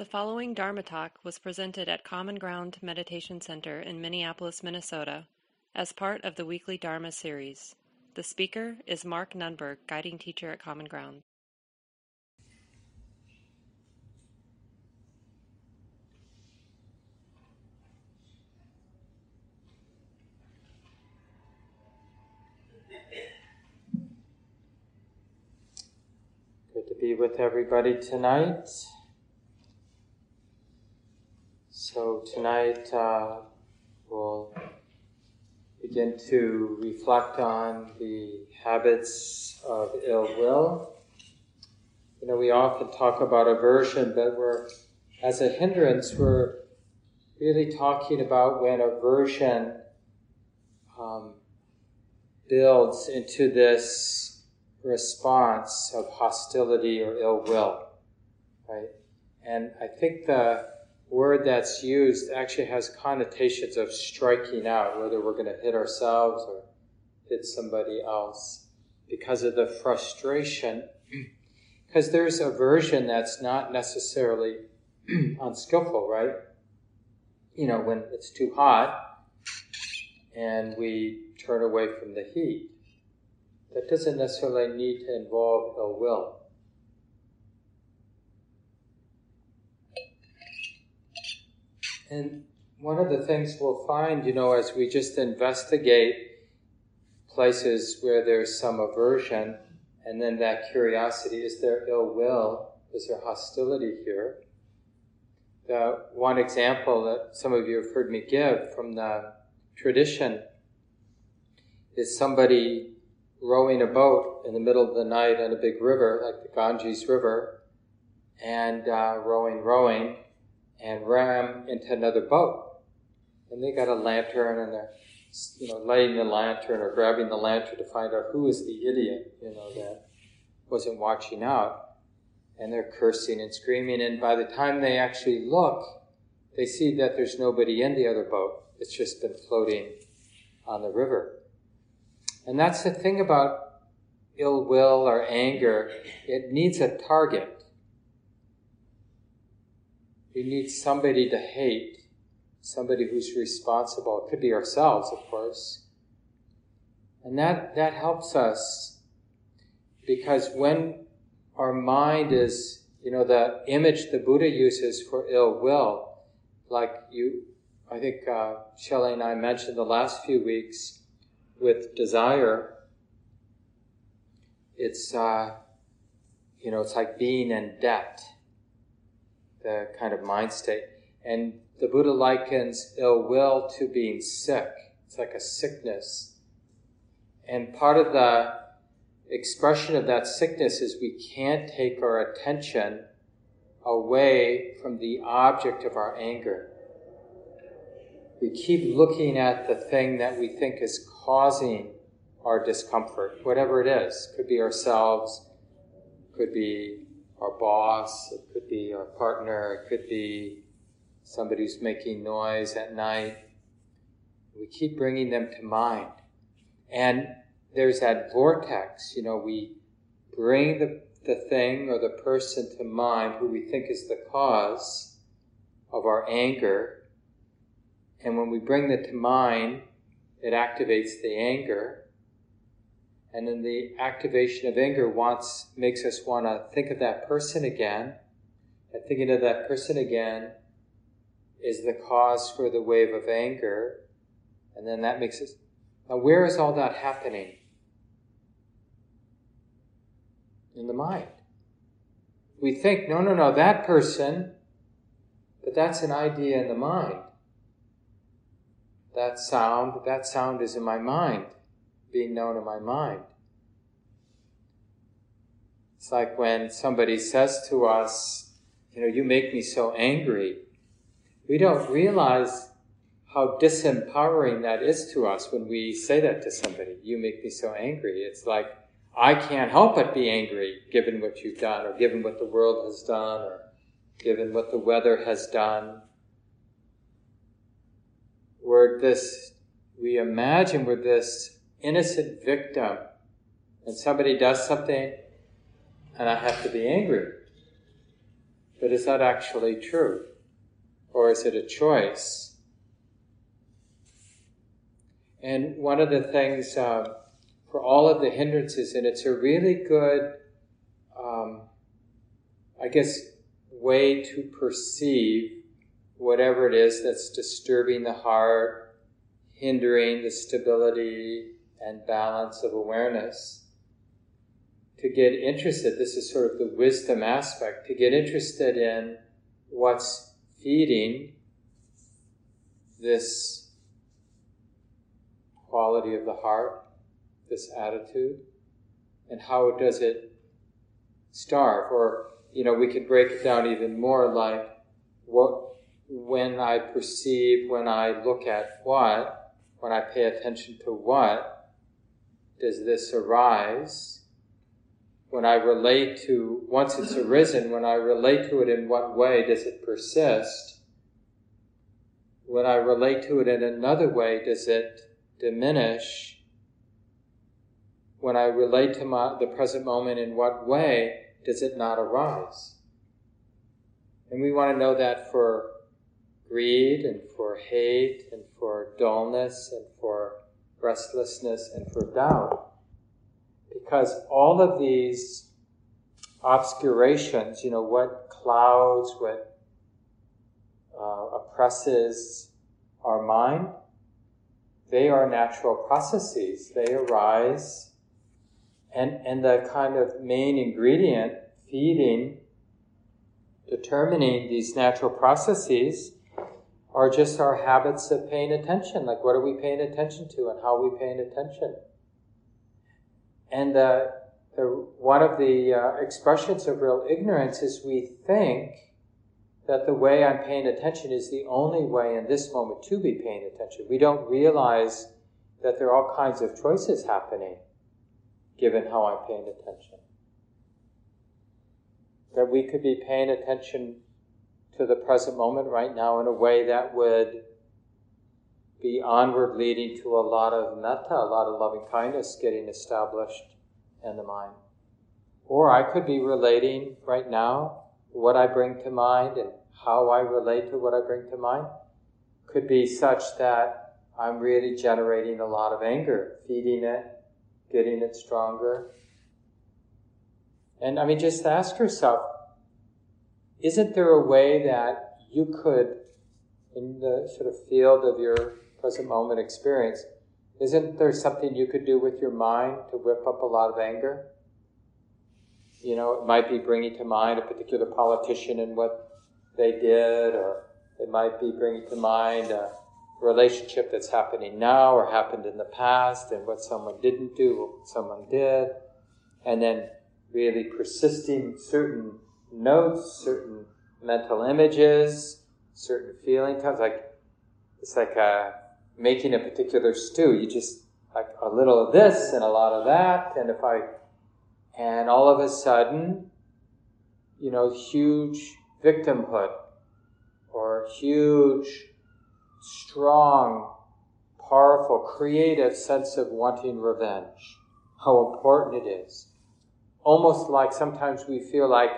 The following Dharma talk was presented at Common Ground Meditation Center in Minneapolis, Minnesota, as part of the weekly Dharma series. The speaker is Mark Nunberg, guiding teacher at Common Ground. Good to be with everybody tonight. So, tonight uh, we'll begin to reflect on the habits of ill will. You know, we often talk about aversion, but we're, as a hindrance, we're really talking about when aversion um, builds into this response of hostility or ill will, right? And I think the word that's used actually has connotations of striking out, whether we're going to hit ourselves or hit somebody else because of the frustration. Because there's aversion that's not necessarily unskillful, right? You know, when it's too hot and we turn away from the heat, that doesn't necessarily need to involve ill will. And one of the things we'll find, you know, as we just investigate places where there's some aversion, and then that curiosity is there ill will? Is there hostility here? The one example that some of you have heard me give from the tradition is somebody rowing a boat in the middle of the night on a big river, like the Ganges River, and uh, rowing, rowing, and ram into another boat. And they got a lantern and they're, you know, lighting the lantern or grabbing the lantern to find out who is the idiot, you know, that wasn't watching out. And they're cursing and screaming. And by the time they actually look, they see that there's nobody in the other boat. It's just been floating on the river. And that's the thing about ill will or anger. It needs a target. We need somebody to hate, somebody who's responsible. It could be ourselves, of course. And that, that helps us because when our mind is, you know, the image the Buddha uses for ill will, like you, I think uh, Shelley and I mentioned the last few weeks with desire, it's, uh, you know, it's like being in debt the kind of mind state. And the Buddha likens ill will to being sick. It's like a sickness. And part of the expression of that sickness is we can't take our attention away from the object of our anger. We keep looking at the thing that we think is causing our discomfort, whatever it is. Could be ourselves, could be our boss, it could be our partner, it could be somebody who's making noise at night. We keep bringing them to mind. And there's that vortex, you know, we bring the, the thing or the person to mind who we think is the cause of our anger. And when we bring that to mind, it activates the anger. And then the activation of anger wants makes us want to think of that person again. And thinking of that person again is the cause for the wave of anger. And then that makes us now where is all that happening? In the mind. We think, no, no, no, that person, but that's an idea in the mind. That sound, that sound is in my mind being known in my mind. It's like when somebody says to us, you know, you make me so angry. We don't realize how disempowering that is to us when we say that to somebody. You make me so angry. It's like, I can't help but be angry given what you've done, or given what the world has done, or given what the weather has done. We're this, we imagine we're this innocent victim and somebody does something and I have to be angry. But is that actually true? Or is it a choice? And one of the things uh, for all of the hindrances, and it's a really good, um, I guess, way to perceive whatever it is that's disturbing the heart, hindering the stability and balance of awareness. To get interested, this is sort of the wisdom aspect, to get interested in what's feeding this quality of the heart, this attitude, and how does it starve? Or, you know, we could break it down even more like what when I perceive, when I look at what, when I pay attention to what, does this arise? When I relate to, once it's arisen, when I relate to it in what way does it persist? When I relate to it in another way, does it diminish? When I relate to my, the present moment in what way does it not arise? And we want to know that for greed and for hate and for dullness and for restlessness and for doubt. Because all of these obscurations, you know, what clouds, what uh, oppresses our mind, they are natural processes. They arise, and, and the kind of main ingredient feeding, determining these natural processes are just our habits of paying attention. Like, what are we paying attention to and how are we paying attention? And uh, the, one of the uh, expressions of real ignorance is we think that the way I'm paying attention is the only way in this moment to be paying attention. We don't realize that there are all kinds of choices happening given how I'm paying attention. That we could be paying attention to the present moment right now in a way that would be onward leading to a lot of metta, a lot of loving kindness getting established in the mind. Or I could be relating right now what I bring to mind and how I relate to what I bring to mind could be such that I'm really generating a lot of anger, feeding it, getting it stronger. And I mean, just ask yourself, isn't there a way that you could, in the sort of field of your present moment experience, isn't there something you could do with your mind to whip up a lot of anger? You know, it might be bringing to mind a particular politician and what they did, or it might be bringing to mind a relationship that's happening now or happened in the past and what someone didn't do, what someone did, and then really persisting certain notes, certain mental images, certain feeling tones. Like it's like uh, making a particular stew. You just like a little of this and a lot of that, and if I and all of a sudden, you know, huge victimhood or huge, strong, powerful, creative sense of wanting revenge. How important it is. Almost like sometimes we feel like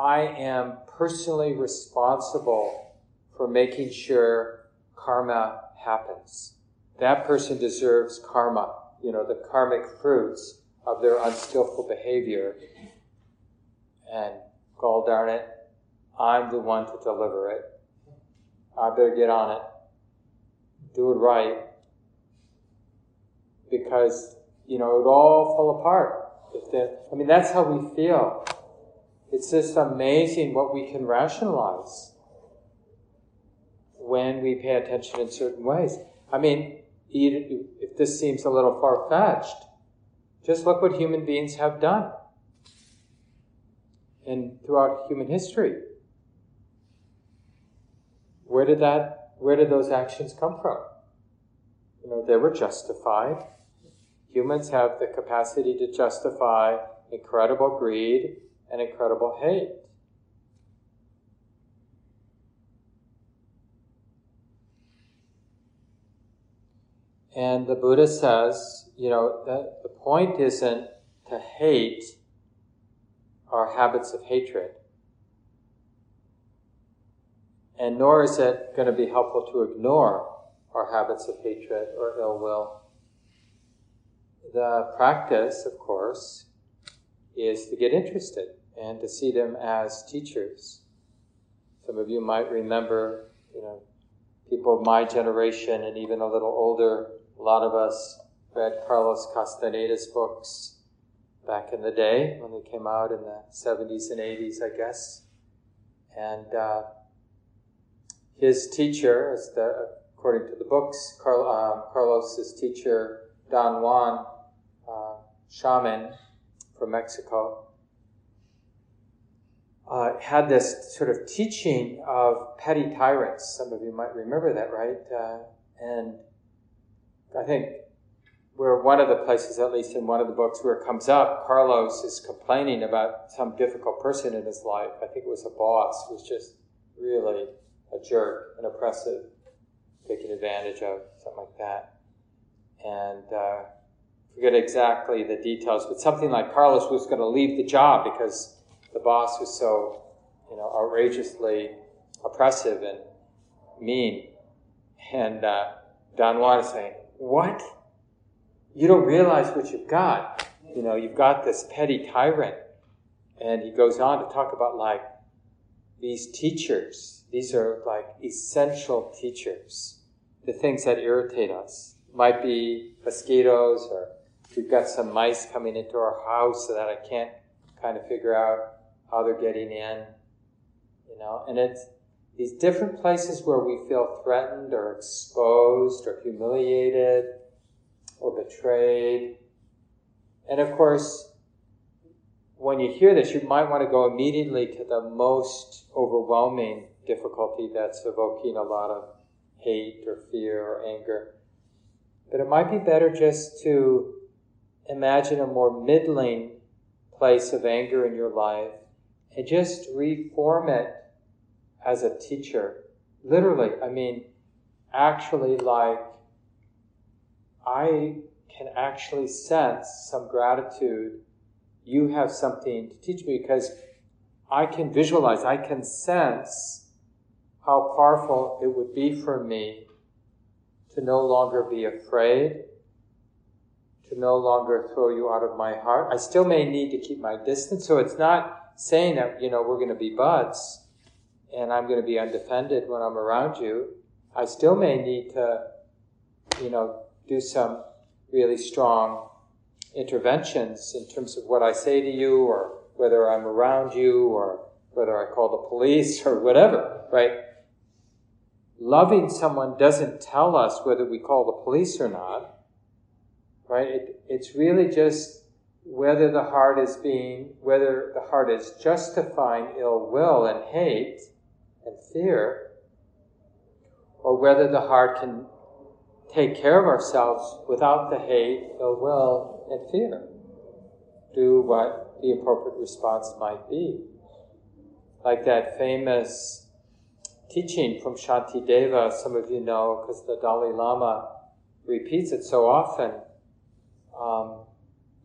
I am personally responsible for making sure karma happens. That person deserves karma, you know, the karmic fruits of their unskillful behavior. And gall darn it, I'm the one to deliver it. I better get on it. Do it right. Because, you know, it would all fall apart. If the, I mean, that's how we feel. It's just amazing what we can rationalize when we pay attention in certain ways. I mean, if this seems a little far fetched, just look what human beings have done and throughout human history. Where did that, where did those actions come from? You know, they were justified. Humans have the capacity to justify incredible greed and incredible hate. And the Buddha says, you know, the point isn't to hate our habits of hatred. and nor is it going to be helpful to ignore our habits of hatred or ill will. The practice, of course, is to get interested and to see them as teachers. Some of you might remember, you know, people of my generation and even a little older, a lot of us read Carlos Castaneda's books back in the day when they came out in the 70s and 80s, I guess. And uh, his teacher, as the, according to the books, Carl, uh, Carlos's teacher, Don Juan, uh, shaman from Mexico, uh, had this sort of teaching of petty tyrants. Some of you might remember that, right? Uh, and I think where one of the places, at least in one of the books, where it comes up, Carlos is complaining about some difficult person in his life. I think it was a boss who was just really a jerk, an oppressive, taking advantage of, something like that. And uh, forget exactly the details, but something like Carlos was going to leave the job because the boss was so, you know, outrageously oppressive and mean. And uh, Don Juan is saying, What? You don't realize what you've got. You know, you've got this petty tyrant. And he goes on to talk about like these teachers. These are like essential teachers. The things that irritate us might be mosquitoes or we've got some mice coming into our house that I can't kind of figure out how they're getting in, you know, and it's these different places where we feel threatened or exposed or humiliated or betrayed. And of course, when you hear this, you might want to go immediately to the most overwhelming difficulty that's evoking a lot of hate or fear or anger. But it might be better just to imagine a more middling place of anger in your life and just reform it as a teacher. Literally, I mean, actually, like, I can actually sense some gratitude. You have something to teach me because I can visualize, I can sense how powerful it would be for me to no longer be afraid, to no longer throw you out of my heart. I still may need to keep my distance, so it's not saying that, you know, we're going to be buds and I'm going to be undefended when I'm around you, I still may need to, you know, do some really strong interventions in terms of what I say to you or whether I'm around you or whether I call the police or whatever, right? Loving someone doesn't tell us whether we call the police or not, right? It, it's really just whether the heart is being, whether the heart is justifying ill will and hate and fear, or whether the heart can take care of ourselves without the hate, ill will, and fear. Do what the appropriate response might be. Like that famous teaching from Shantideva, some of you know because the Dalai Lama repeats it so often. Um,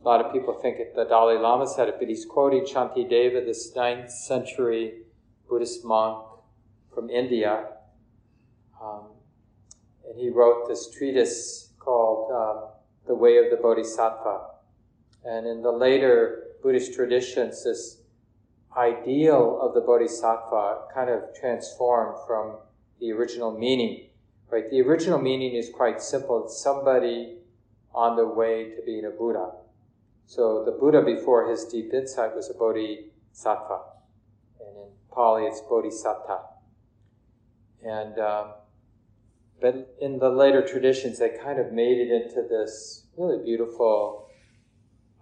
a lot of people think that the Dalai Lama said it, but he's quoting Shantideva, this 9th century Buddhist monk from India. Um, and he wrote this treatise called um, The Way of the Bodhisattva. And in the later Buddhist traditions, this ideal of the Bodhisattva kind of transformed from the original meaning. Right? The original meaning is quite simple. It's somebody on the way to being a Buddha. So the Buddha before his deep insight was a bodhisattva. And in Pali it's bodhisatta. And, um, but in the later traditions, they kind of made it into this really beautiful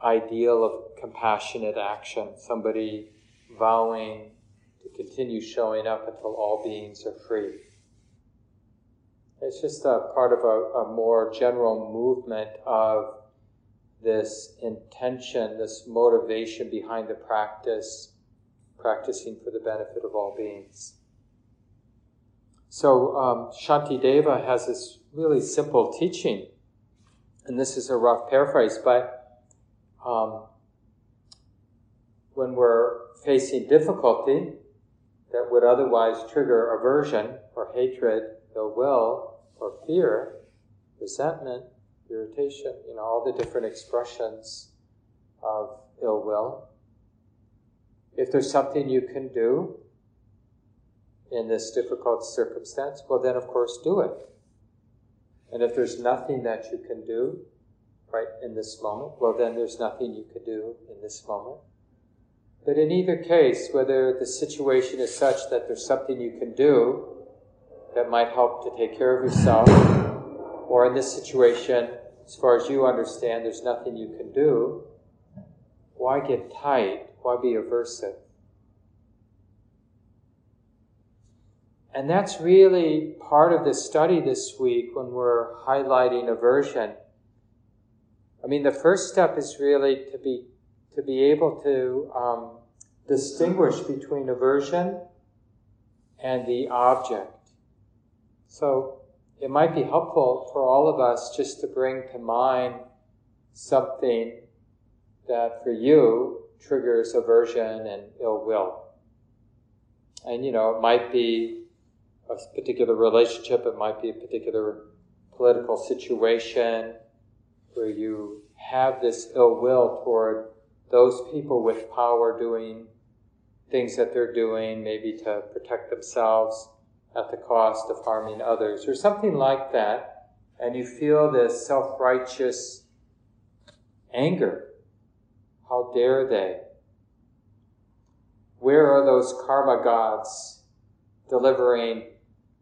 ideal of compassionate action. Somebody vowing to continue showing up until all beings are free. It's just a part of a, a more general movement of this intention, this motivation behind the practice, practicing for the benefit of all beings. So um, Shantideva has this really simple teaching, and this is a rough paraphrase, but um, when we're facing difficulty, that would otherwise trigger aversion or hatred, ill will, or fear, resentment, irritation, you know, all the different expressions of ill will. If there's something you can do in this difficult circumstance, well, then of course do it. And if there's nothing that you can do right in this moment, well, then there's nothing you can do in this moment. But in either case, whether the situation is such that there's something you can do that might help to take care of yourself, or in this situation, as far as you understand, there's nothing you can do, why get tight? Why be aversive? And that's really part of the study this week when we're highlighting aversion. I mean, the first step is really to be to be able to um, distinguish between aversion and the object. So it might be helpful for all of us just to bring to mind something that for you triggers aversion and ill will. And you know, it might be a particular relationship, it might be a particular political situation where you have this ill will toward those people with power doing things that they're doing, maybe to protect themselves at the cost of harming others, or something like that, and you feel this self righteous anger. How dare they? Where are those karma gods delivering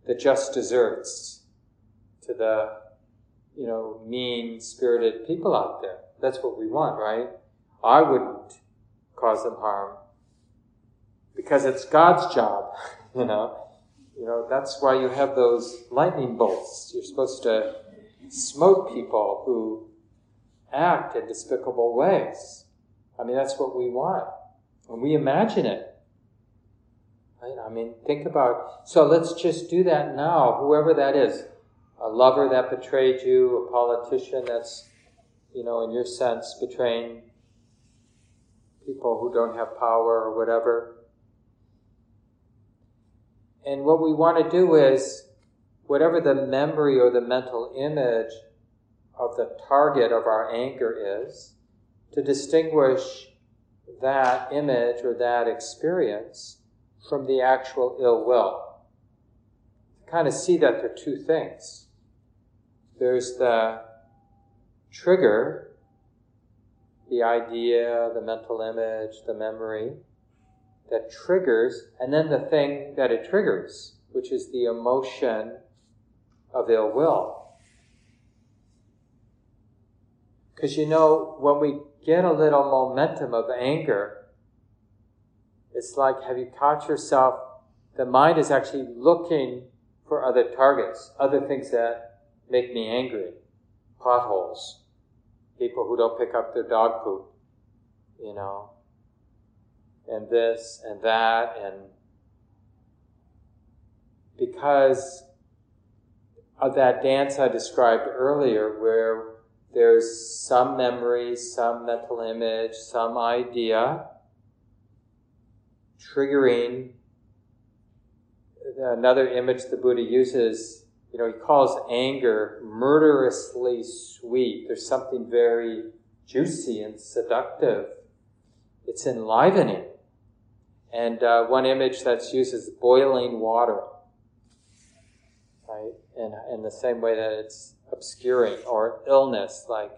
the just desserts to the, you know, mean spirited people out there? That's what we want, right? I wouldn't cause them harm because it's God's job, you know. You know, that's why you have those lightning bolts. You're supposed to smote people who act in despicable ways. I mean, that's what we want. And we imagine it. Right? I mean, think about, so let's just do that now, whoever that is. A lover that betrayed you, a politician that's, you know, in your sense, betraying people who don't have power or whatever. And what we want to do is, whatever the memory or the mental image of the target of our anger is, to distinguish that image or that experience from the actual ill will. Kind of see that there are two things. There's the trigger, the idea, the mental image, the memory, that triggers, and then the thing that it triggers, which is the emotion of ill will. Because you know, when we get a little momentum of anger, it's like, have you caught yourself? The mind is actually looking for other targets, other things that make me angry. Potholes, people who don't pick up their dog poop, you know, and this and that and because of that dance I described earlier where there's some memory, some mental image, some idea triggering another image the Buddha uses, you know, he calls anger murderously sweet. There's something very juicy and seductive. It's enlivening. And uh, one image that's used is boiling water, right? And in the same way that it's obscuring, or illness, like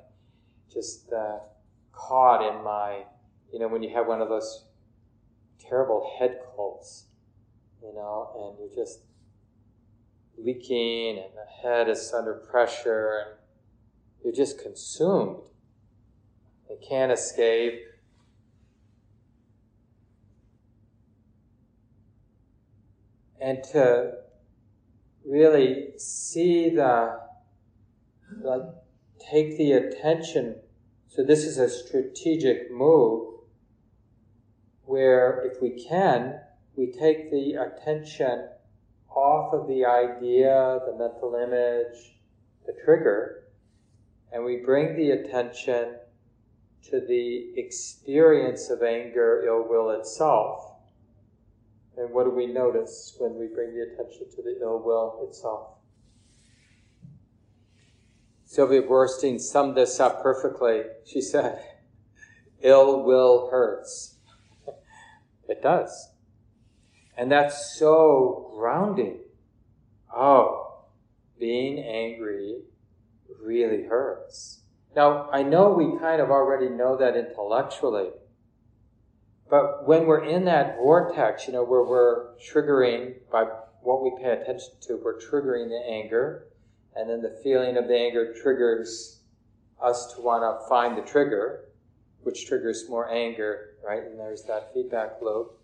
just uh, caught in my, you know, when you have one of those terrible head colds, you know, and you're just leaking, and the head is under pressure, and you're just consumed. It can't escape and to really see the, like, take the attention. So this is a strategic move where if we can, we take the attention off of the idea, the mental image, the trigger, and we bring the attention to the experience of anger, ill will itself And what do we notice when we bring the attention to the ill will itself? Sylvia Boorstein summed this up perfectly. She said, ill will hurts. it does. And that's so grounding. Oh, being angry really hurts. Now, I know we kind of already know that intellectually, but when we're in that vortex, you know, where we're triggering by what we pay attention to, we're triggering the anger, and then the feeling of the anger triggers us to want to find the trigger, which triggers more anger, right? And there's that feedback loop.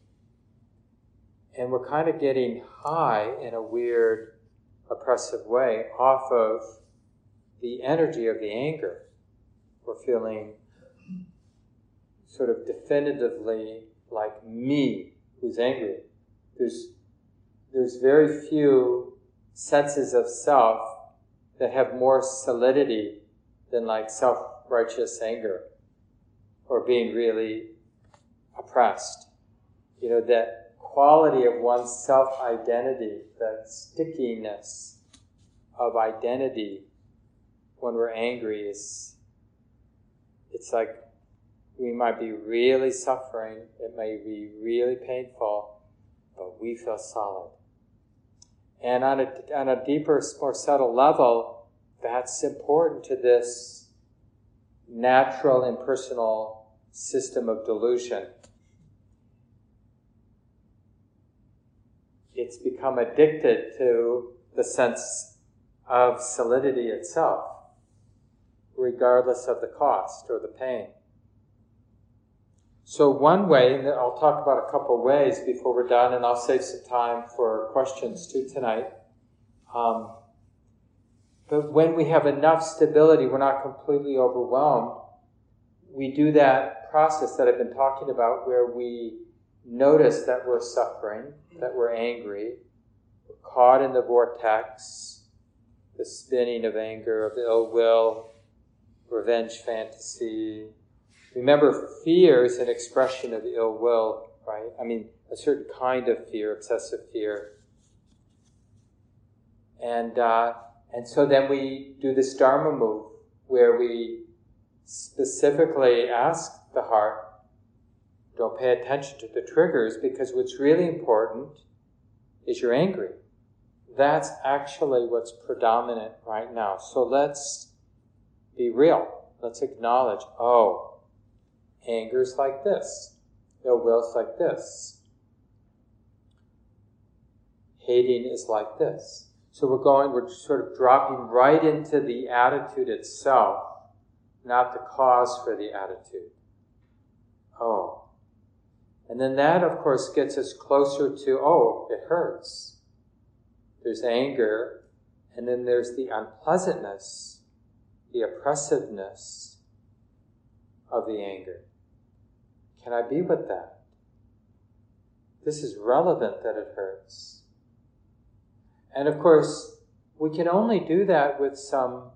And we're kind of getting high in a weird, oppressive way off of the energy of the anger. We're feeling sort of definitively like me who's angry. There's, there's very few senses of self that have more solidity than like self-righteous anger or being really oppressed. You know, that quality of one's self-identity, that stickiness of identity when we're angry is, it's like we might be really suffering, it may be really painful, but we feel solid. And on a, on a deeper, more subtle level, that's important to this natural, impersonal system of delusion. It's become addicted to the sense of solidity itself, regardless of the cost or the pain. So one way, and I'll talk about a couple ways before we're done, and I'll save some time for questions too tonight. Um, but when we have enough stability, we're not completely overwhelmed. We do that process that I've been talking about where we notice that we're suffering, that we're angry, we're caught in the vortex, the spinning of anger, of ill will, revenge fantasy, Remember, fear is an expression of ill will, right? I mean, a certain kind of fear, obsessive fear. And, uh, and so then we do this Dharma move where we specifically ask the heart, don't pay attention to the triggers because what's really important is you're angry. That's actually what's predominant right now. So let's be real. Let's acknowledge, oh, Anger's like this. Ill will's like this. Hating is like this. So we're going, we're sort of dropping right into the attitude itself, not the cause for the attitude. Oh. And then that, of course, gets us closer to, oh, it hurts. There's anger, and then there's the unpleasantness, the oppressiveness of the anger. Can I be with that? This is relevant that it hurts. And of course, we can only do that with some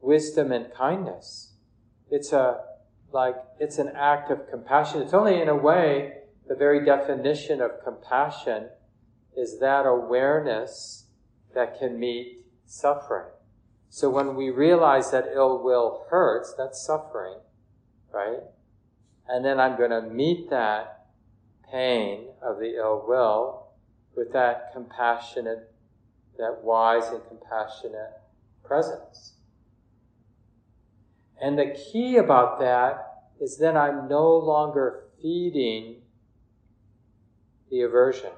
wisdom and kindness. It's a, like, it's an act of compassion. It's only in a way, the very definition of compassion is that awareness that can meet suffering. So when we realize that ill will hurts, that's suffering, right? And then I'm going to meet that pain of the ill will with that compassionate, that wise and compassionate presence. And the key about that is then I'm no longer feeding the aversion.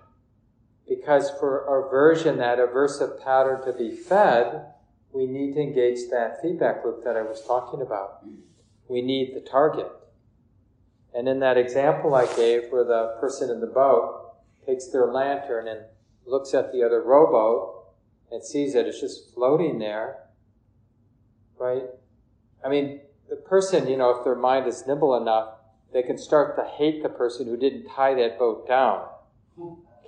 Because for aversion, that aversive pattern to be fed, we need to engage that feedback loop that I was talking about. We need the target. And in that example I gave, where the person in the boat takes their lantern and looks at the other rowboat and sees it, it's just floating there, right? I mean, the person, you know, if their mind is nimble enough, they can start to hate the person who didn't tie that boat down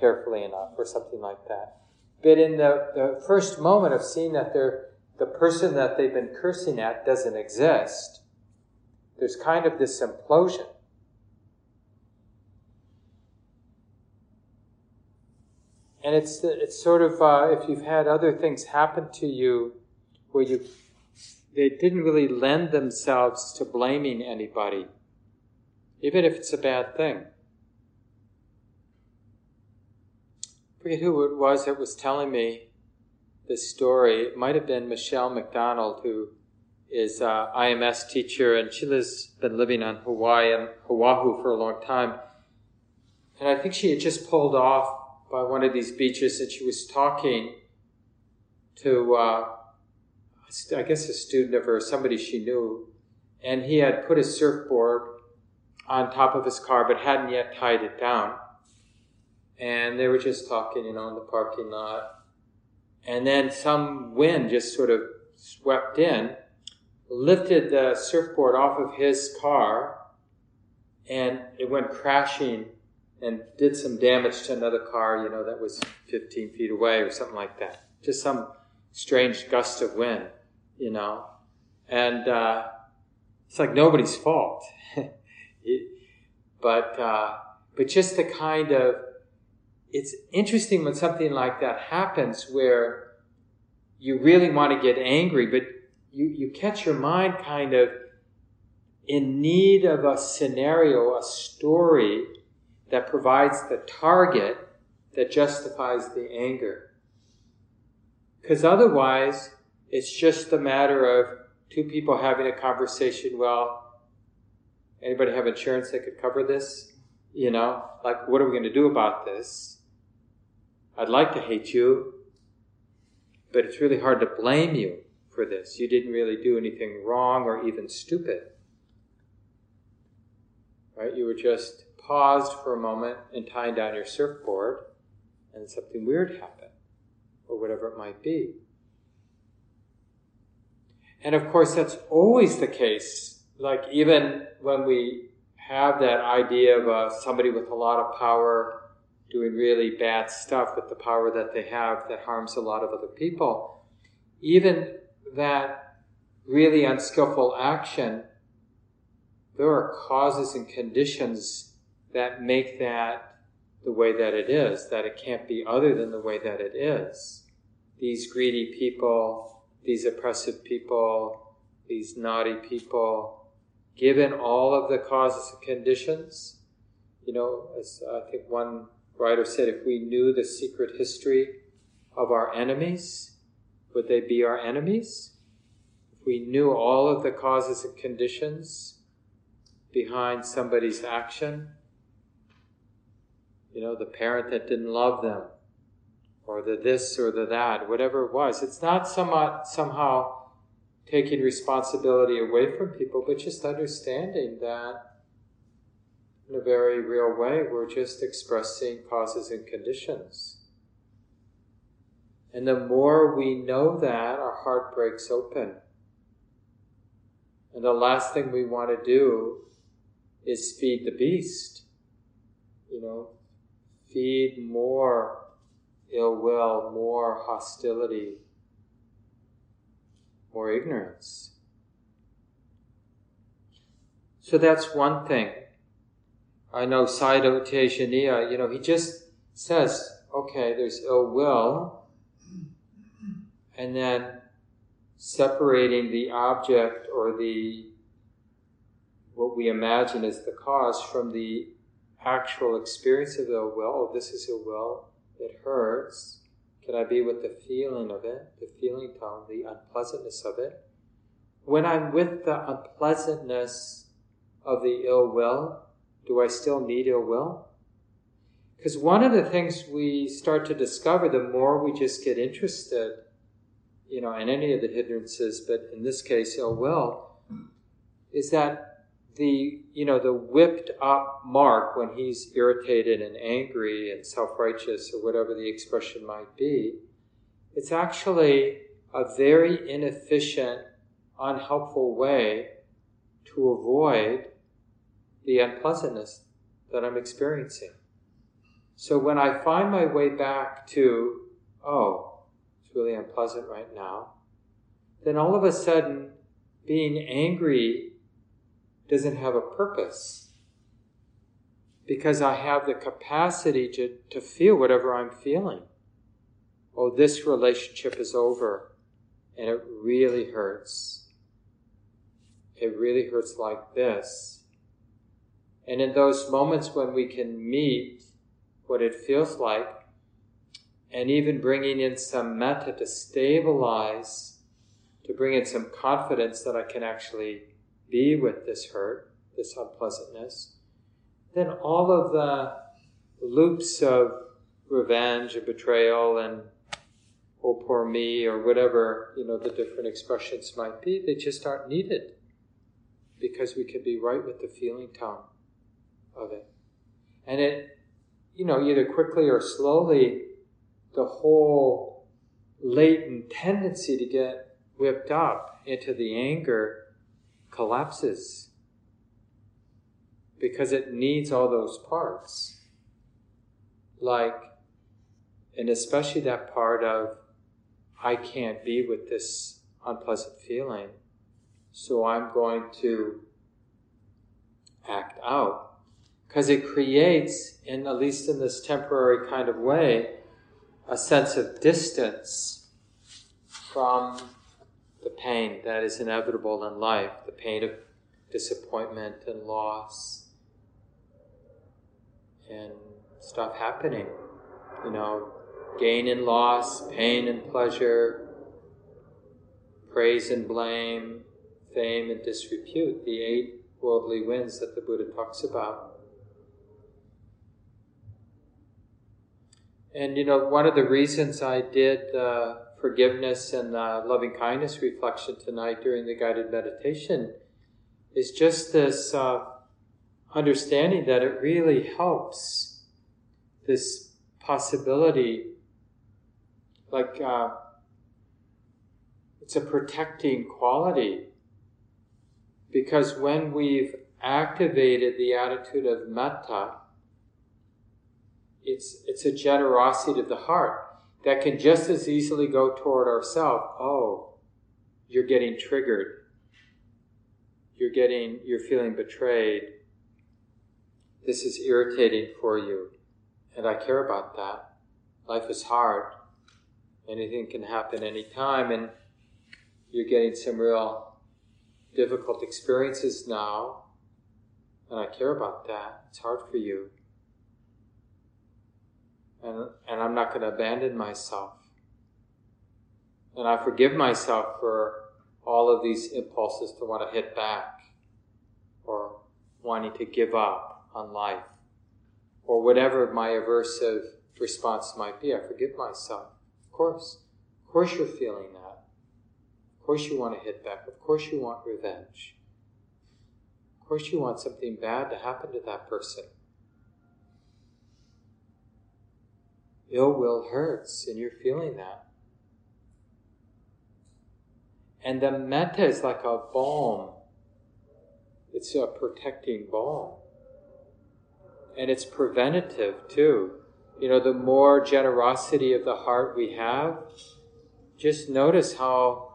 carefully enough or something like that. But in the, the first moment of seeing that they're, the person that they've been cursing at doesn't exist, there's kind of this implosion. And it's it's sort of uh, if you've had other things happen to you where you they didn't really lend themselves to blaming anybody, even if it's a bad thing. I forget who it was that was telling me this story. It might have been Michele McDonald, who is a IMS teacher, and she has been living on Hawaii and Oahu for a long time. And I think she had just pulled off by one of these beaches, and she was talking to, uh, I guess, a student of hers, somebody she knew, and he had put his surfboard on top of his car, but hadn't yet tied it down. And they were just talking, you know, in the parking lot. And then some wind just sort of swept in, lifted the surfboard off of his car, and it went crashing and did some damage to another car, you know, that was 15 feet away or something like that. Just some strange gust of wind, you know. And uh, it's like nobody's fault. but, uh, but just the kind of, it's interesting when something like that happens where you really want to get angry, but you, you catch your mind kind of in need of a scenario, a story that provides the target that justifies the anger. Because otherwise, it's just a matter of two people having a conversation. Well, anybody have insurance that could cover this? You know, like, what are we going to do about this? I'd like to hate you, but it's really hard to blame you for this. You didn't really do anything wrong or even stupid. Right? You were just paused for a moment and tying down your surfboard, and something weird happened, or whatever it might be. And of course, that's always the case. Like, even when we have that idea of uh, somebody with a lot of power doing really bad stuff with the power that they have that harms a lot of other people, even that really unskillful action, there are causes and conditions that make that the way that it is, that it can't be other than the way that it is. These greedy people, these oppressive people, these naughty people, given all of the causes and conditions, you know, as I think one writer said, if we knew the secret history of our enemies, would they be our enemies? If we knew all of the causes and conditions behind somebody's action, you know, the parent that didn't love them, or the this or the that, whatever it was. It's not somewhat, somehow taking responsibility away from people, but just understanding that in a very real way, we're just expressing causes and conditions. And the more we know that, our heart breaks open. And the last thing we want to do is feed the beast. You know, feed more ill will, more hostility, more ignorance. So that's one thing. I know Sayadaw Tejaniya, you know, he just says, okay, there's ill will, and then separating the object or the what we imagine as the cause from the actual experience of ill will, oh, this is ill will, it hurts. Can I be with the feeling of it, the feeling tone, the unpleasantness of it? When I'm with the unpleasantness of the ill will, do I still need ill will? Because one of the things we start to discover the more we just get interested, you know, in any of the hindrances, but in this case, ill will, is that the you know the whipped up mark when he's irritated and angry and self-righteous or whatever the expression might be it's actually a very inefficient unhelpful way to avoid the unpleasantness that i'm experiencing. So when i find my way back to oh it's really unpleasant right now then all of a sudden being angry doesn't have a purpose because I have the capacity to, to feel whatever I'm feeling. oh, this relationship is over, and it really hurts. It really hurts like this. And in those moments when we can meet what it feels like, and even bringing in some metta to stabilize, to bring in some confidence that I can actually be with this hurt, this unpleasantness, then all of the loops of revenge and betrayal and oh poor me or whatever you know the different expressions might be they just aren't needed because we can be right with the feeling tone of it. And it you know either quickly or slowly the whole latent tendency to get whipped up into the anger collapses because it needs all those parts. Like, and especially that part of, I can't be with this unpleasant feeling, so I'm going to act out. Because it creates, in at least in this temporary kind of way, a sense of distance from the pain that is inevitable in life, the pain of disappointment and loss and stuff happening. You know, gain and loss, pain and pleasure, praise and blame, fame and disrepute, the eight worldly winds that the Buddha talks about. And you know, one of the reasons I did uh, forgiveness and uh, loving kindness reflection tonight during the guided meditation is just this uh, understanding that it really helps this possibility, like uh, it's a protecting quality. Because when we've activated the attitude of metta, it's, it's a generosity of the heart that can just as easily go toward ourselves. Oh, you're getting triggered. You're getting, you're feeling betrayed this is irritating for you, and I care about that. Life is hard. Anything can happen anytime, and you're getting some real difficult experiences now, and I care about that. It's hard for you. And, and I'm not going to abandon myself. And I forgive myself for all of these impulses to want to hit back or wanting to give up on life, or whatever my aversive response might be. I forgive myself. Of course. Of course you're feeling that. Of course you want to hit back. Of course you want revenge. Of course you want something bad to happen to that person. Ill will hurts, and you're feeling that. And the metta is like a balm. It's a protecting balm and it's preventative too. You know, the more generosity of the heart we have, just notice how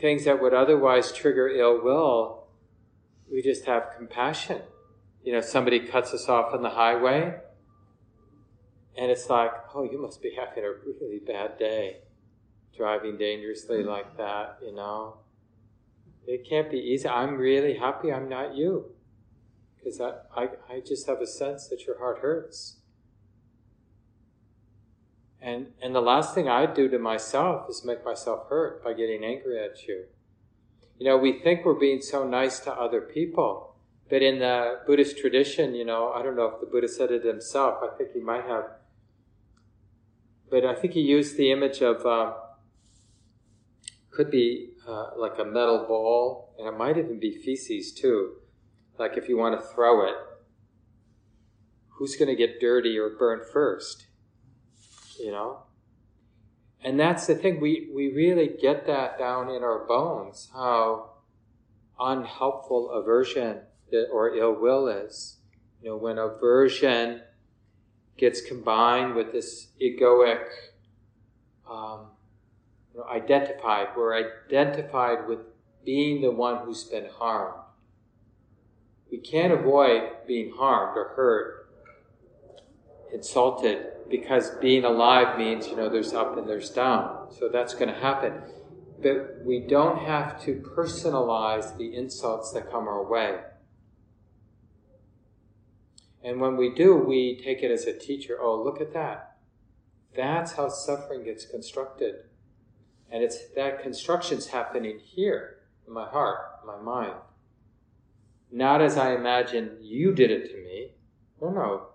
things that would otherwise trigger ill will, we just have compassion. You know, somebody cuts us off on the highway, and it's like, oh, you must be having a really bad day driving dangerously mm-hmm. like that, you know. It can't be easy. I'm really happy I'm not you because I, I, I just have a sense that your heart hurts. And, and the last thing I do to myself is make myself hurt by getting angry at you. You know, we think we're being so nice to other people, but in the Buddhist tradition, you know, I don't know if the Buddha said it himself, I think he might have, but I think he used the image of, uh, could be uh, like a metal ball, and it might even be feces too like if you want to throw it, who's going to get dirty or burnt first? You know? And that's the thing, we, we really get that down in our bones, how unhelpful aversion or ill will is. You know, when aversion gets combined with this egoic, um, you know, identified, we're identified with being the one who's been harmed we can't avoid being harmed or hurt, insulted because being alive means, you know, there's up and there's down. So that's going to happen. But we don't have to personalize the insults that come our way. And when we do, we take it as a teacher. Oh, look at that. That's how suffering gets constructed. And it's that construction's happening here in my heart, my mind. Not as I imagine you did it to me. No, no.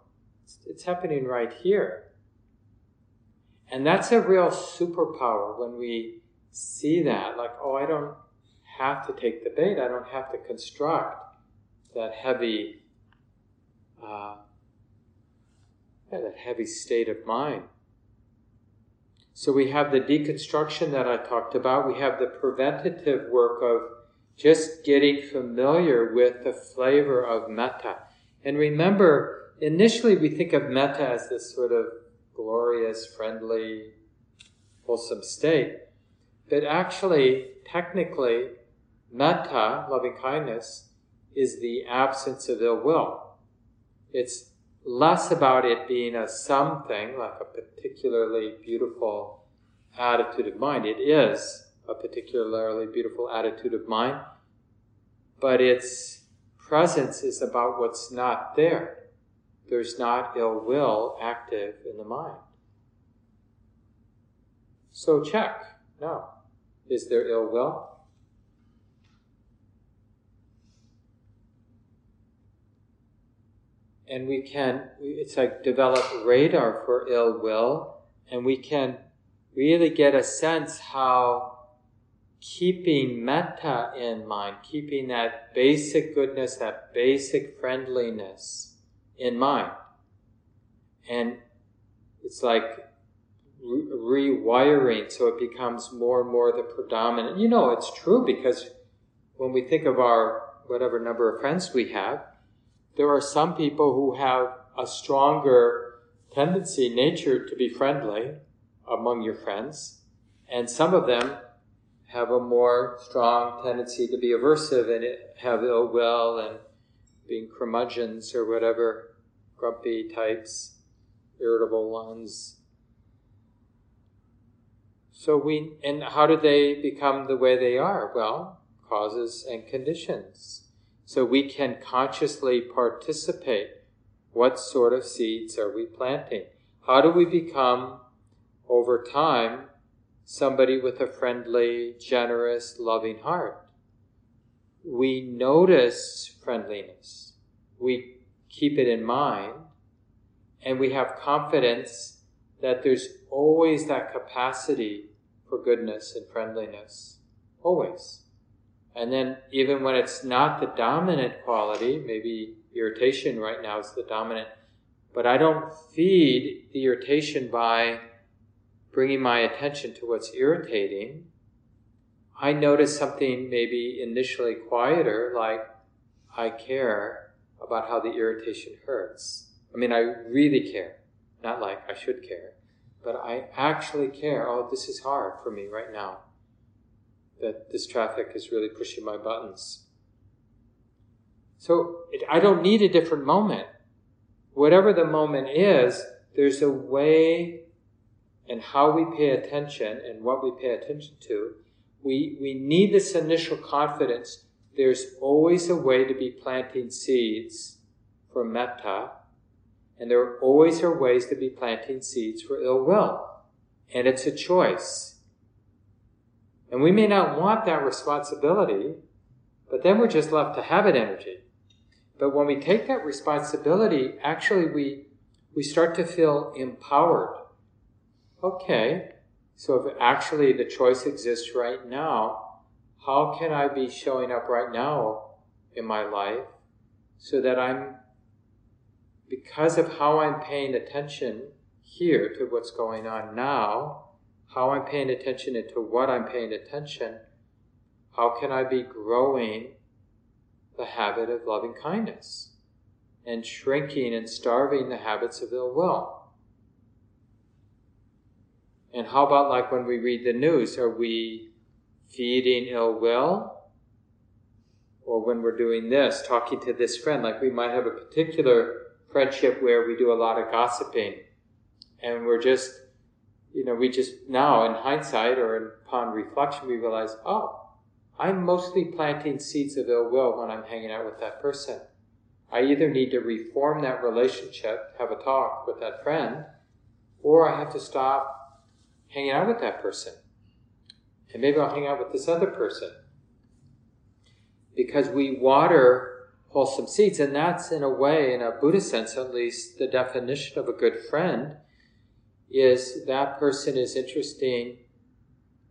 It's, it's happening right here. And that's a real superpower when we see that. Like, oh, I don't have to take the bait. I don't have to construct that heavy, uh, yeah, that heavy state of mind. So we have the deconstruction that I talked about. We have the preventative work of just getting familiar with the flavor of metta. And remember, initially we think of metta as this sort of glorious, friendly, wholesome state. But actually, technically, metta, loving kindness, is the absence of ill will. It's less about it being a something, like a particularly beautiful attitude of mind. It is a particularly beautiful attitude of mind, but its presence is about what's not there. There's not ill will active in the mind. So check. No. Is there ill will? And we can, it's like develop radar for ill will, and we can really get a sense how keeping metta in mind, keeping that basic goodness, that basic friendliness in mind. And it's like re- rewiring so it becomes more and more the predominant. You know, it's true because when we think of our whatever number of friends we have, there are some people who have a stronger tendency, nature to be friendly among your friends, and some of them have a more strong tendency to be aversive and have ill will and being curmudgeons or whatever, grumpy types, irritable ones. So we, and how do they become the way they are? Well, causes and conditions so we can consciously participate. What sort of seeds are we planting? How do we become, over time, somebody with a friendly, generous, loving heart? We notice friendliness. We keep it in mind. And we have confidence that there's always that capacity for goodness and friendliness. Always. And then, even when it's not the dominant quality, maybe irritation right now is the dominant, but I don't feed the irritation by bringing my attention to what's irritating. I notice something maybe initially quieter, like I care about how the irritation hurts. I mean, I really care, not like I should care, but I actually care. Oh, this is hard for me right now that this traffic is really pushing my buttons. So it, I don't need a different moment. Whatever the moment is, there's a way and how we pay attention and what we pay attention to. We, we need this initial confidence. There's always a way to be planting seeds for metta, and there always are ways to be planting seeds for ill will. And it's a choice. And we may not want that responsibility, but then we're just left to habit energy. But when we take that responsibility, actually we, we start to feel empowered. Okay, so if actually the choice exists right now, how can I be showing up right now in my life so that I'm, because of how I'm paying attention here to what's going on now, how I'm paying attention and to what I'm paying attention, how can I be growing the habit of loving kindness and shrinking and starving the habits of ill will? And how about like when we read the news? Are we feeding ill will? Or when we're doing this, talking to this friend, like we might have a particular friendship where we do a lot of gossiping and we're just, you know, we just now in hindsight or upon reflection, we realize, oh, I'm mostly planting seeds of ill will when I'm hanging out with that person. I either need to reform that relationship, have a talk with that friend, or I have to stop hanging out with that person. And maybe I'll hang out with this other person. Because we water wholesome seeds, and that's in a way, in a Buddhist sense at least, the definition of a good friend is that person is interesting,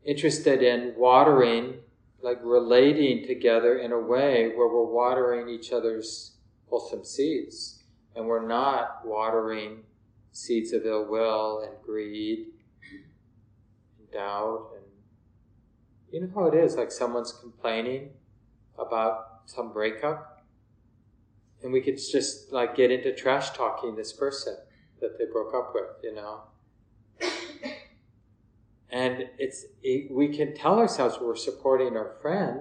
interested in watering, like relating together in a way where we're watering each other's wholesome seeds. And we're not watering seeds of ill will and greed and doubt. And you know how it is, like someone's complaining about some breakup. And we could just like get into trash talking this person that they broke up with, you know. And it's it, we can tell ourselves we're supporting our friend,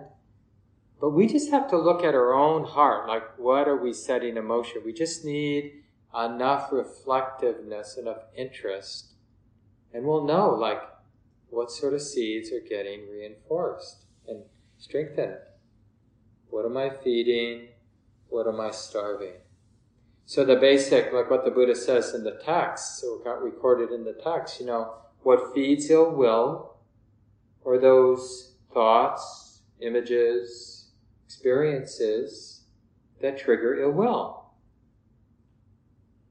but we just have to look at our own heart. Like, what are we setting in motion? We just need enough reflectiveness, enough interest, and we'll know, like, what sort of seeds are getting reinforced and strengthened. What am I feeding? What am I starving? So the basic, like what the Buddha says in the text, so got recorded in the text, you know, what feeds ill will, or those thoughts, images, experiences that trigger ill will.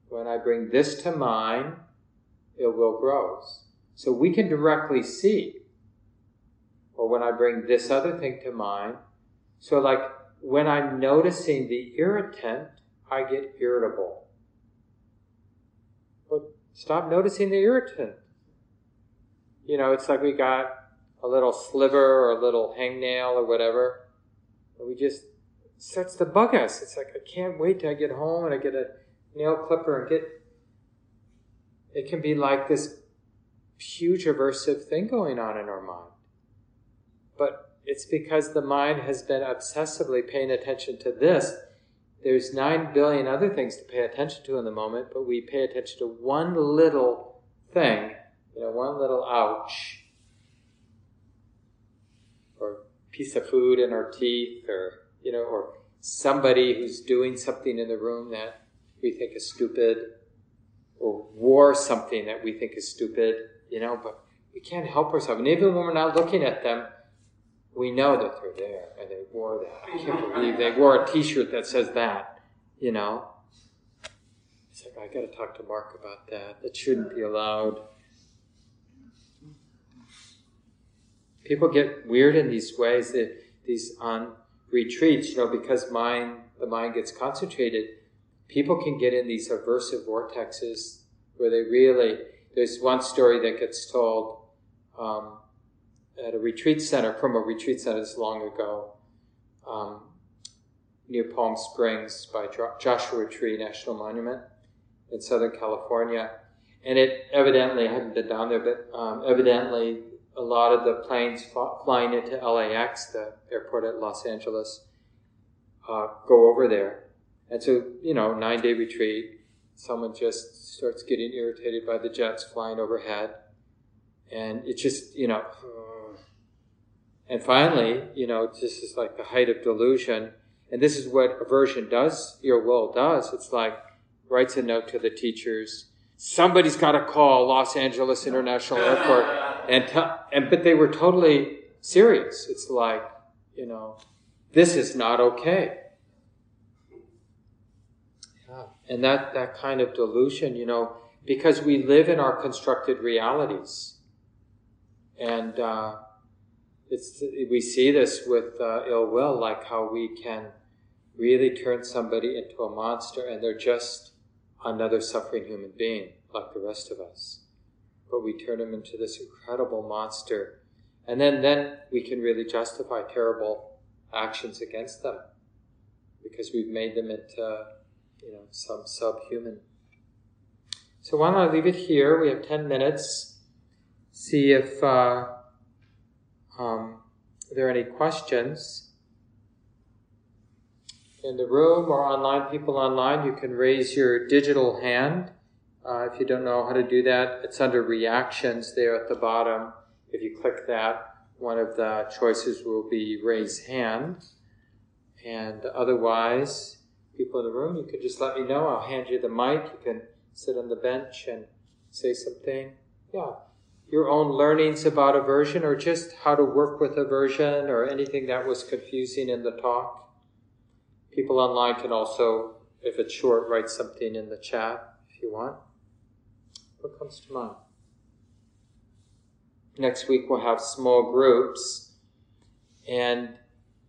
When I bring this to mind, ill will grows. So we can directly see. Or when I bring this other thing to mind, so like when I'm noticing the irritant, I get irritable. But stop noticing the irritant. You know, it's like we got a little sliver or a little hangnail or whatever and we just starts to bug us. It's like I can't wait till I get home and I get a nail clipper and get. It can be like this huge aversive thing going on in our mind. But it's because the mind has been obsessively paying attention to this. There's nine billion other things to pay attention to in the moment, but we pay attention to one little thing, you know, one little ouch or piece of food in our teeth or, you know, or somebody who's doing something in the room that we think is stupid or wore something that we think is stupid, you know, but we can't help ourselves. And even when we're not looking at them, we know that they're there and they wore that. I can't believe they wore a t shirt that says that, you know. It's like, I got to talk to Mark about that. That shouldn't be allowed. People get weird in these ways that these on retreats, you know, because mind the mind gets concentrated, people can get in these aversive vortexes where they really there's one story that gets told um, at a retreat center from a retreat center this long ago um, near Palm Springs by Joshua Tree National Monument in Southern California. And it evidently, I haven't been down there, but um, evidently a lot of the planes flying into LAX, the airport at Los Angeles, uh, go over there. And so, you know, nine day retreat, someone just starts getting irritated by the jets flying overhead. And it just, you know, and finally, you know, this is like the height of delusion. And this is what aversion does, your will does. It's like, writes a note to the teachers. Somebody's got to call Los Angeles International Airport and, t- and but they were totally serious. It's like, you know, this is not okay. Yeah. And that, that kind of delusion, you know, because we live in our constructed realities. And uh, it's, we see this with uh, ill will, like how we can really turn somebody into a monster and they're just another suffering human being like the rest of us but we turn them into this incredible monster. And then, then we can really justify terrible actions against them because we've made them into, you know, some subhuman. So why don't I leave it here? We have 10 minutes. See if uh, um, there are any questions. In the room or online, people online, you can raise your digital hand Uh, if you don't know how to do that, it's under reactions there at the bottom. If you click that, one of the choices will be raise hand. And otherwise, people in the room, you can just let me know. I'll hand you the mic. You can sit on the bench and say something. Yeah. Your own learnings about aversion or just how to work with aversion or anything that was confusing in the talk. People online can also, if it's short, write something in the chat if you want. What comes to mind? Next week we'll have small groups. And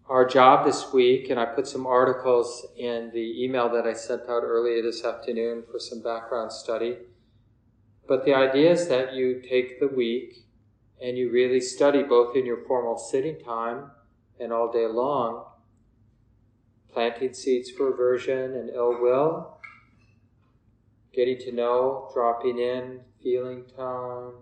our job this week, and I put some articles in the email that I sent out earlier this afternoon for some background study. But the idea is that you take the week and you really study both in your formal sitting time and all day long, planting seeds for aversion and ill will, getting to know, dropping in, feeling tone,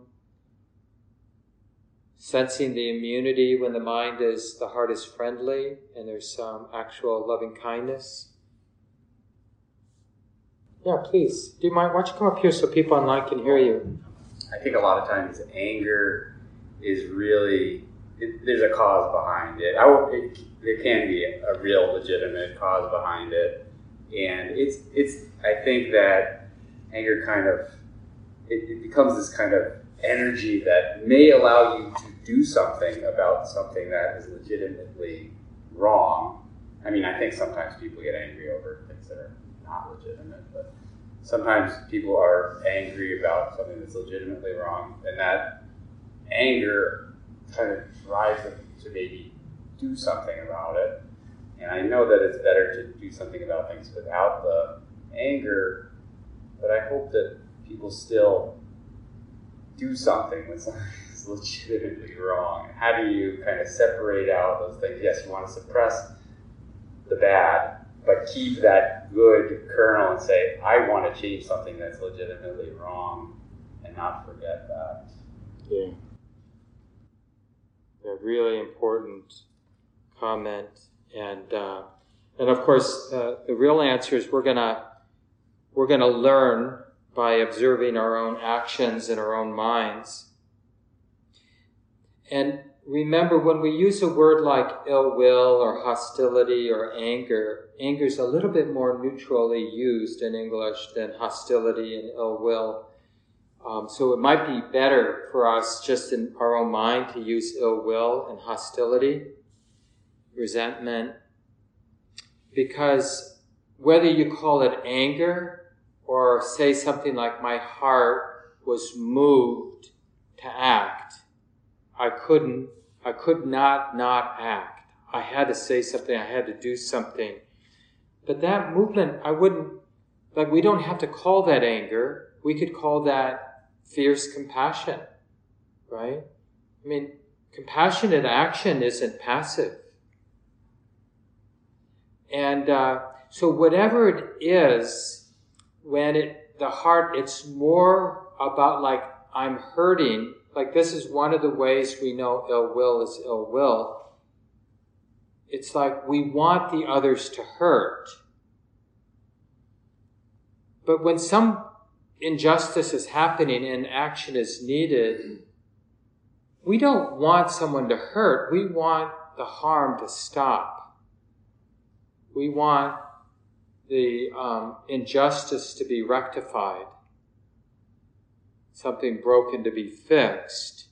sensing the immunity when the mind is, the heart is friendly and there's some actual loving kindness. Yeah, please. Do you mind? Why don't you come up here so people online can hear you? I think a lot of times anger is really it, there's a cause behind it. I it, there can be a real legitimate cause behind it, and it's it's. I think that anger kind of it, it becomes this kind of energy that may allow you to do something about something that is legitimately wrong. I mean, I think sometimes people get angry over things that are not legitimate, but sometimes people are angry about something that's legitimately wrong, and that anger kind of drives them to maybe do something about it. And I know that it's better to do something about things without the anger, but I hope that people still do something when something is legitimately wrong. How do you kind of separate out those things? Yes, you want to suppress the bad, but keep that good kernel and say, I want to change something that's legitimately wrong and not forget that. Yeah. A really important comment. And, uh, and of course, uh, the real answer is we're gonna, we're gonna learn by observing our own actions and our own minds. And remember, when we use a word like ill will or hostility or anger, anger is a little bit more neutrally used in English than hostility and ill will. Um, so it might be better for us just in our own mind to use ill will and hostility, resentment, because whether you call it anger or say something like, My heart was moved to act. I couldn't, I could not not act. I had to say something, I had to do something. But that movement, I wouldn't, like, we don't have to call that anger. We could call that fierce compassion, right? I mean, compassionate action isn't passive. And uh, so, whatever it is, when it the heart it's more about like I'm hurting. Like this is one of the ways we know ill will is ill will. It's like we want the others to hurt. But when some injustice is happening and action is needed, we don't want someone to hurt. We want the harm to stop. We want the um, injustice to be rectified, something broken to be fixed.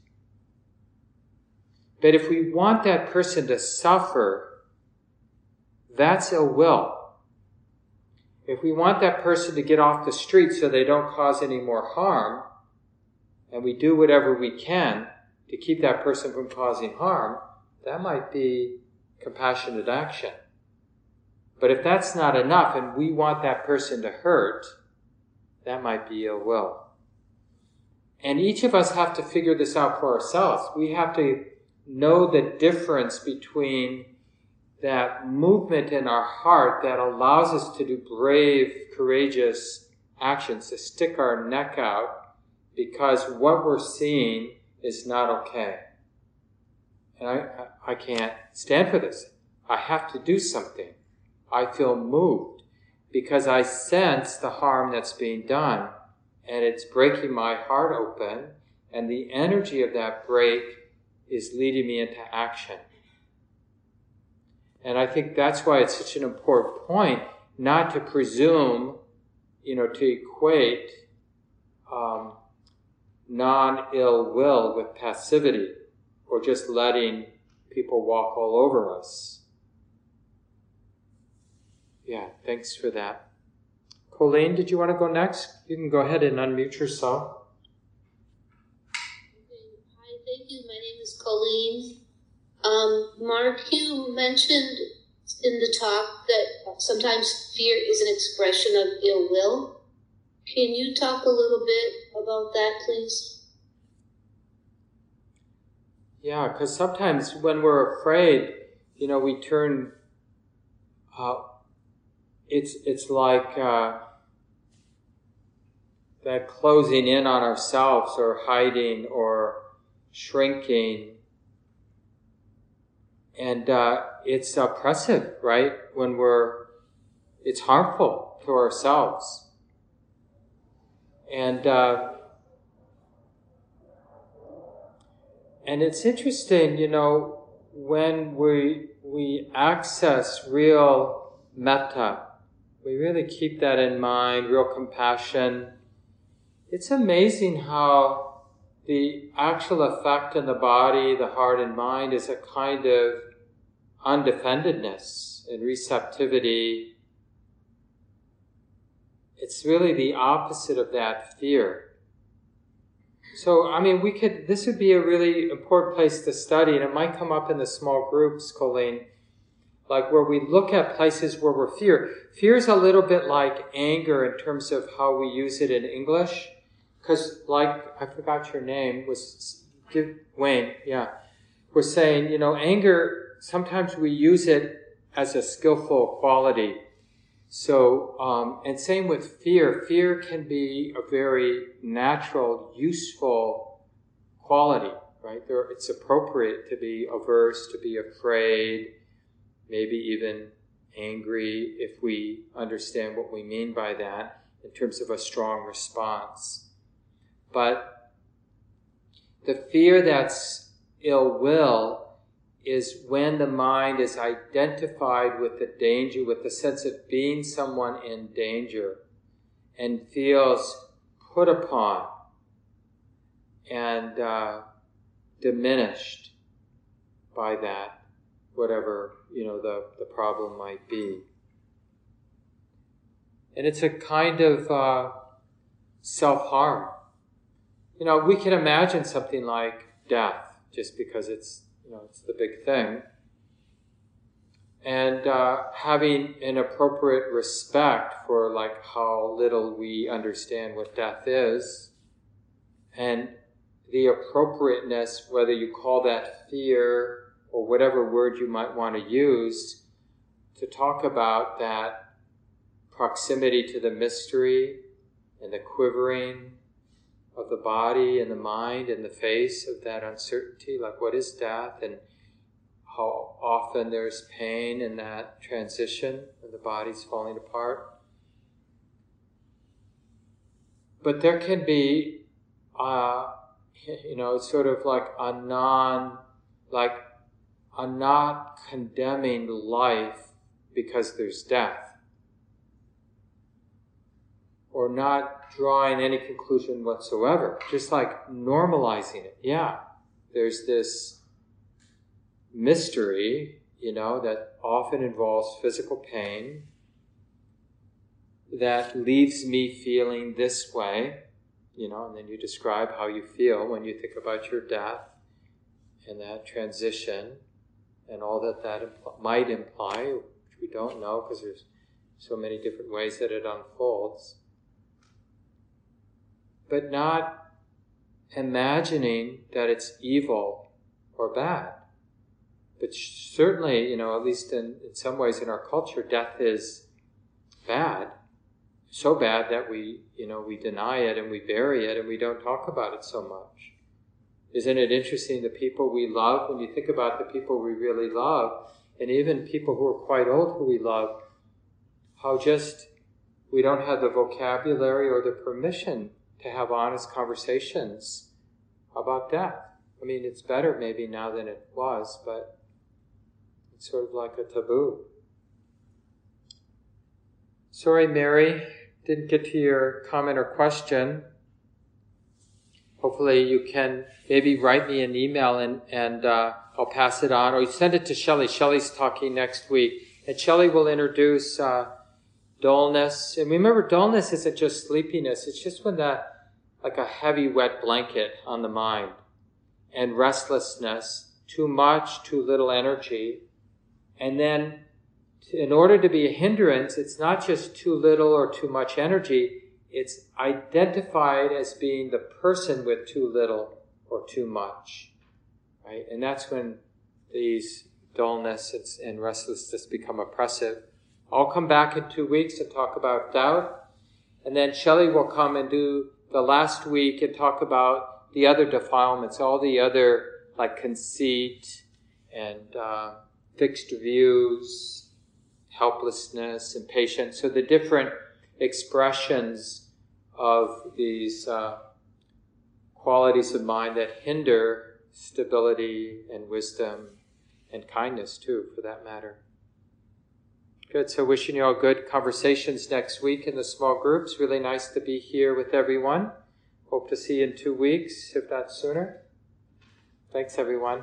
But if we want that person to suffer, that's ill will. If we want that person to get off the street so they don't cause any more harm, and we do whatever we can to keep that person from causing harm, that might be compassionate action. But if that's not enough and we want that person to hurt, that might be ill will. And each of us have to figure this out for ourselves. We have to know the difference between that movement in our heart that allows us to do brave, courageous actions, to stick our neck out because what we're seeing is not okay. And I, I can't stand for this. I have to do something. I feel moved because I sense the harm that's being done and it's breaking my heart open, and the energy of that break is leading me into action. And I think that's why it's such an important point not to presume, you know, to equate um, non ill will with passivity or just letting people walk all over us. Yeah, thanks for that. Colleen, did you want to go next? You can go ahead and unmute yourself. Hi, thank you. My name is Colleen. Um, Mark, you mentioned in the talk that sometimes fear is an expression of ill will. Can you talk a little bit about that, please? Yeah, because sometimes when we're afraid, you know, we turn. Uh, it's it's like uh, that closing in on ourselves, or hiding, or shrinking, and uh, it's oppressive, right? When we're, it's harmful to ourselves, and. Uh, and it's interesting, you know, when we we access real metta, we really keep that in mind, real compassion. It's amazing how the actual effect in the body, the heart, and mind is a kind of undefendedness and receptivity. It's really the opposite of that fear. So, I mean, we could, this would be a really important place to study, and it might come up in the small groups, Colleen, like where we look at places where we're fear. Fear is a little bit like anger in terms of how we use it in English. Because, like, I forgot your name, was Wayne, yeah, was saying, you know, anger, sometimes we use it as a skillful quality so, um, and same with fear. Fear can be a very natural, useful quality, right? There, it's appropriate to be averse, to be afraid, maybe even angry if we understand what we mean by that in terms of a strong response. But the fear that's ill will is when the mind is identified with the danger, with the sense of being someone in danger, and feels put upon and uh, diminished by that, whatever you know the, the problem might be. And it's a kind of uh, self harm. You know, we can imagine something like death just because it's you know, it's the big thing. And uh, having an appropriate respect for like how little we understand what death is, and the appropriateness, whether you call that fear or whatever word you might want to use, to talk about that proximity to the mystery and the quivering of the body and the mind and the face of that uncertainty, like what is death and how often there's pain in that transition when the body's falling apart. But there can be, uh, you know, sort of like a non, like a not condemning life because there's death or not drawing any conclusion whatsoever, just like normalizing it. Yeah, there's this mystery, you know, that often involves physical pain that leaves me feeling this way, you know, and then you describe how you feel when you think about your death and that transition and all that that might imply, which we don't know because there's so many different ways that it unfolds but not imagining that it's evil or bad. But certainly, you know, at least in, in some ways in our culture, death is bad. So bad that we, you know, we deny it and we bury it and we don't talk about it so much. Isn't it interesting the people we love, when you think about the people we really love, and even people who are quite old who we love, how just we don't have the vocabulary or the permission to have honest conversations about death. I mean, it's better maybe now than it was, but it's sort of like a taboo. Sorry, Mary, didn't get to your comment or question. Hopefully, you can maybe write me an email and, and uh, I'll pass it on, or you send it to Shelley. Shelley's talking next week, and Shelley will introduce uh, dullness. And remember, dullness isn't just sleepiness; it's just when that, like a heavy, wet blanket on the mind, and restlessness, too much, too little energy, and then in order to be a hindrance, it's not just too little or too much energy, it's identified as being the person with too little or too much. Right? And that's when these dullness and restlessness become oppressive. I'll come back in two weeks and talk about doubt. And then Shelley will come and do the last week and talk about the other defilements, all the other, like conceit and uh, fixed views, helplessness, impatience. So the different expressions of these uh, qualities of mind that hinder stability and wisdom and kindness, too, for that matter. Good. So, wishing you all good conversations next week in the small groups. Really nice to be here with everyone. Hope to see you in two weeks, if not sooner. Thanks, everyone.